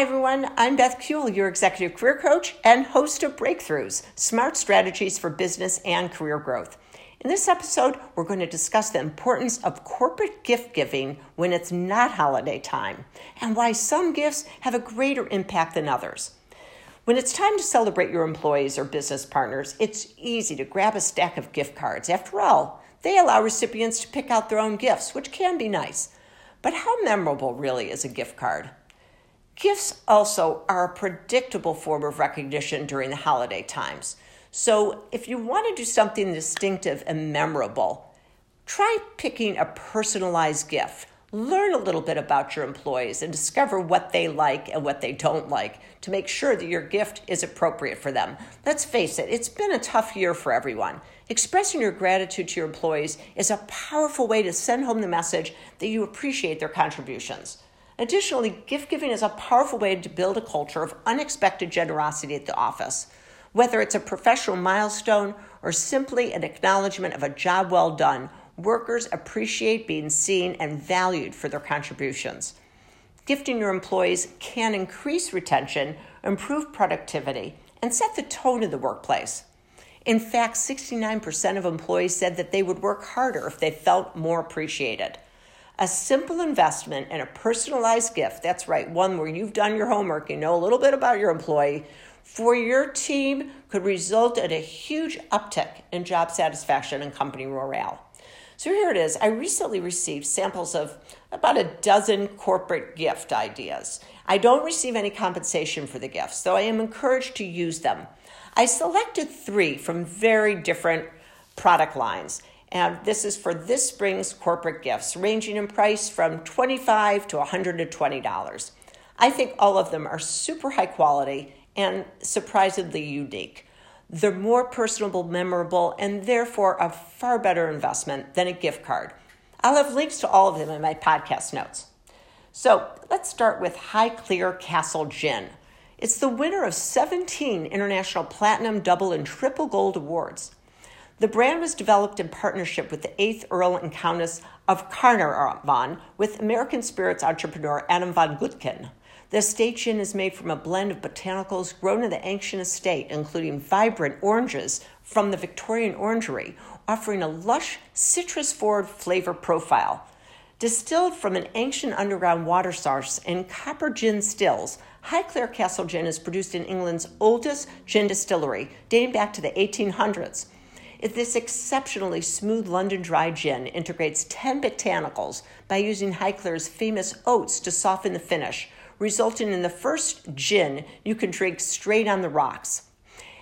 Hi, everyone. I'm Beth Kuehl, your executive career coach and host of Breakthroughs Smart Strategies for Business and Career Growth. In this episode, we're going to discuss the importance of corporate gift giving when it's not holiday time and why some gifts have a greater impact than others. When it's time to celebrate your employees or business partners, it's easy to grab a stack of gift cards. After all, they allow recipients to pick out their own gifts, which can be nice. But how memorable really is a gift card? Gifts also are a predictable form of recognition during the holiday times. So, if you want to do something distinctive and memorable, try picking a personalized gift. Learn a little bit about your employees and discover what they like and what they don't like to make sure that your gift is appropriate for them. Let's face it, it's been a tough year for everyone. Expressing your gratitude to your employees is a powerful way to send home the message that you appreciate their contributions. Additionally, gift giving is a powerful way to build a culture of unexpected generosity at the office. Whether it's a professional milestone or simply an acknowledgement of a job well done, workers appreciate being seen and valued for their contributions. Gifting your employees can increase retention, improve productivity, and set the tone of the workplace. In fact, 69% of employees said that they would work harder if they felt more appreciated. A simple investment and a personalized gift, that's right, one where you've done your homework, you know a little bit about your employee, for your team could result in a huge uptick in job satisfaction and company morale. So here it is. I recently received samples of about a dozen corporate gift ideas. I don't receive any compensation for the gifts, though I am encouraged to use them. I selected three from very different product lines. And this is for this spring's corporate gifts, ranging in price from 25 to $120. I think all of them are super high quality and surprisingly unique. They're more personable, memorable, and therefore a far better investment than a gift card. I'll have links to all of them in my podcast notes. So let's start with Highclere Castle Gin. It's the winner of 17 international platinum, double, and triple gold awards. The brand was developed in partnership with the 8th Earl and Countess of Carnarvon with American spirits entrepreneur Adam von Gootkin. The estate gin is made from a blend of botanicals grown in the ancient estate, including vibrant oranges from the Victorian Orangery, offering a lush, citrus forward flavor profile. Distilled from an ancient underground water source in copper gin stills, Highclere Castle Gin is produced in England's oldest gin distillery, dating back to the 1800s. This exceptionally smooth London dry gin integrates 10 botanicals by using Highclere's famous oats to soften the finish, resulting in the first gin you can drink straight on the rocks.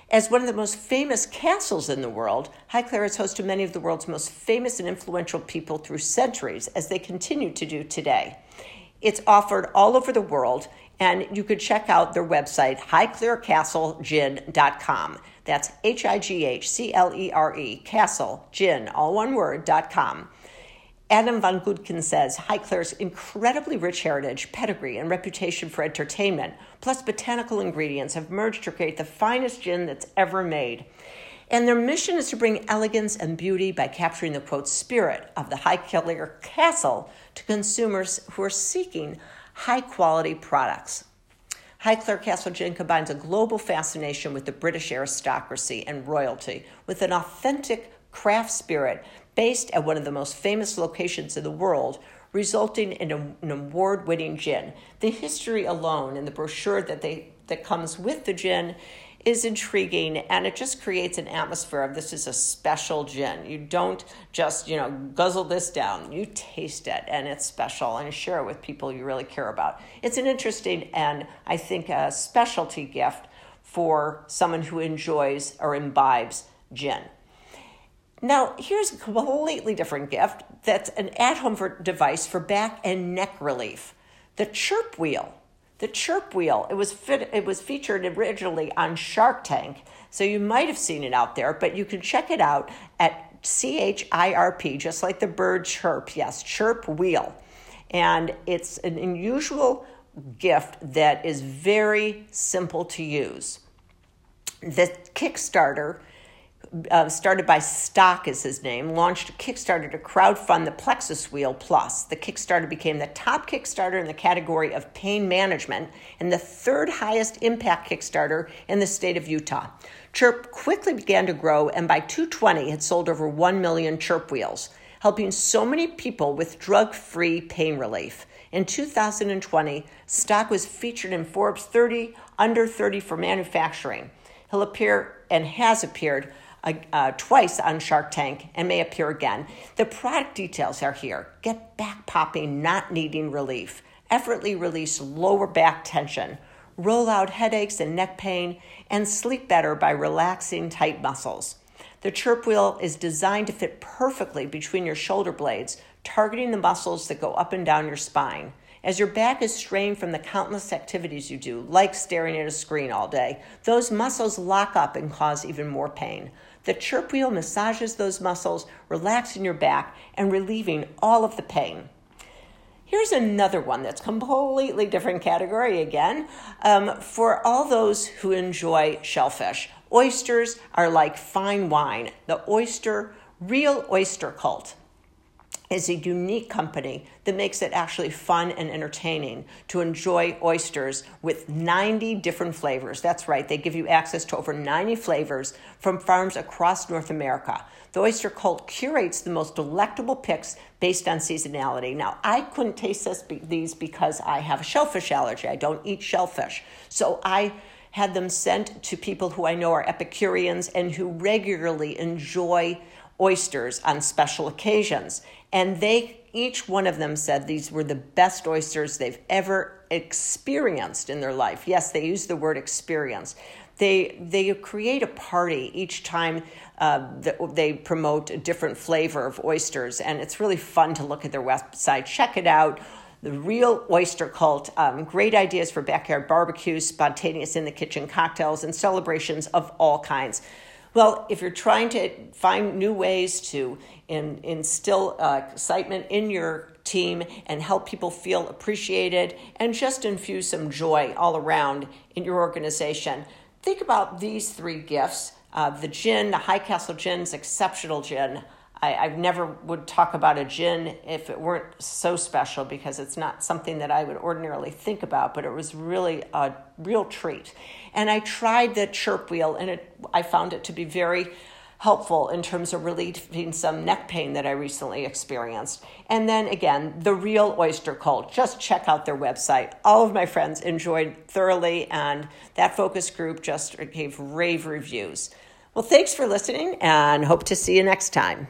As one of the most famous castles in the world, Highclere has hosted many of the world's most famous and influential people through centuries, as they continue to do today. It's offered all over the world, and you could check out their website, highclerecastlegin.com. That's H I G H C L E R E, castle, gin, all one word, dot com. Adam von Gootkin says Highclere's incredibly rich heritage, pedigree, and reputation for entertainment, plus botanical ingredients, have merged to create the finest gin that's ever made. And their mission is to bring elegance and beauty by capturing the quote spirit of the Highclere Castle to consumers who are seeking high quality products. Highclere Castle Gin combines a global fascination with the British aristocracy and royalty with an authentic craft spirit based at one of the most famous locations in the world, resulting in an award winning gin. The history alone and the brochure that, they, that comes with the gin is intriguing and it just creates an atmosphere of this is a special gin. You don't just, you know, guzzle this down. You taste it and it's special and share it with people you really care about. It's an interesting and I think a specialty gift for someone who enjoys or imbibes gin. Now, here's a completely different gift that's an at home device for back and neck relief the Chirp Wheel. The Chirp Wheel, it was, fit, it was featured originally on Shark Tank, so you might have seen it out there, but you can check it out at C H I R P, just like the bird chirp. Yes, Chirp Wheel. And it's an unusual gift that is very simple to use. The Kickstarter uh, started by Stock is his name, launched a Kickstarter to crowdfund the Plexus Wheel Plus. The Kickstarter became the top Kickstarter in the category of pain management and the third highest impact Kickstarter in the state of Utah. Chirp quickly began to grow and by 220 had sold over 1 million Chirp wheels, helping so many people with drug free pain relief. In 2020, Stock was featured in Forbes 30 Under 30 for Manufacturing. He'll appear and has appeared uh, twice on Shark Tank and may appear again. The product details are here. Get back popping, not needing relief. Effortlessly release lower back tension. Roll out headaches and neck pain and sleep better by relaxing tight muscles. The chirp wheel is designed to fit perfectly between your shoulder blades, targeting the muscles that go up and down your spine. As your back is strained from the countless activities you do, like staring at a screen all day, those muscles lock up and cause even more pain. The chirp wheel massages those muscles, relaxing your back and relieving all of the pain. Here's another one that's completely different category again. Um, for all those who enjoy shellfish, oysters are like fine wine. The oyster, real oyster cult is a unique company that makes it actually fun and entertaining to enjoy oysters with 90 different flavors. That's right, they give you access to over 90 flavors from farms across North America. The Oyster Cult curates the most delectable picks based on seasonality. Now, I couldn't taste this, these because I have a shellfish allergy. I don't eat shellfish. So I had them sent to people who I know are Epicureans and who regularly enjoy oysters on special occasions. And they, each one of them said these were the best oysters they've ever experienced in their life. Yes, they use the word experience. They, they create a party each time uh, they promote a different flavor of oysters, and it's really fun to look at their website. Check it out. The Real Oyster Cult. Um, great ideas for backyard barbecues, spontaneous in the kitchen cocktails, and celebrations of all kinds. Well, if you're trying to find new ways to in, instill uh, excitement in your team and help people feel appreciated and just infuse some joy all around in your organization, think about these three gifts. Uh, the gin, the High Castle gin is exceptional gin. I, I never would talk about a gin if it weren't so special because it's not something that I would ordinarily think about, but it was really a real treat. And I tried the chirp wheel and it, I found it to be very helpful in terms of relieving some neck pain that I recently experienced. And then again, the real oyster cult. Just check out their website. All of my friends enjoyed thoroughly, and that focus group just gave rave reviews. Well, thanks for listening, and hope to see you next time.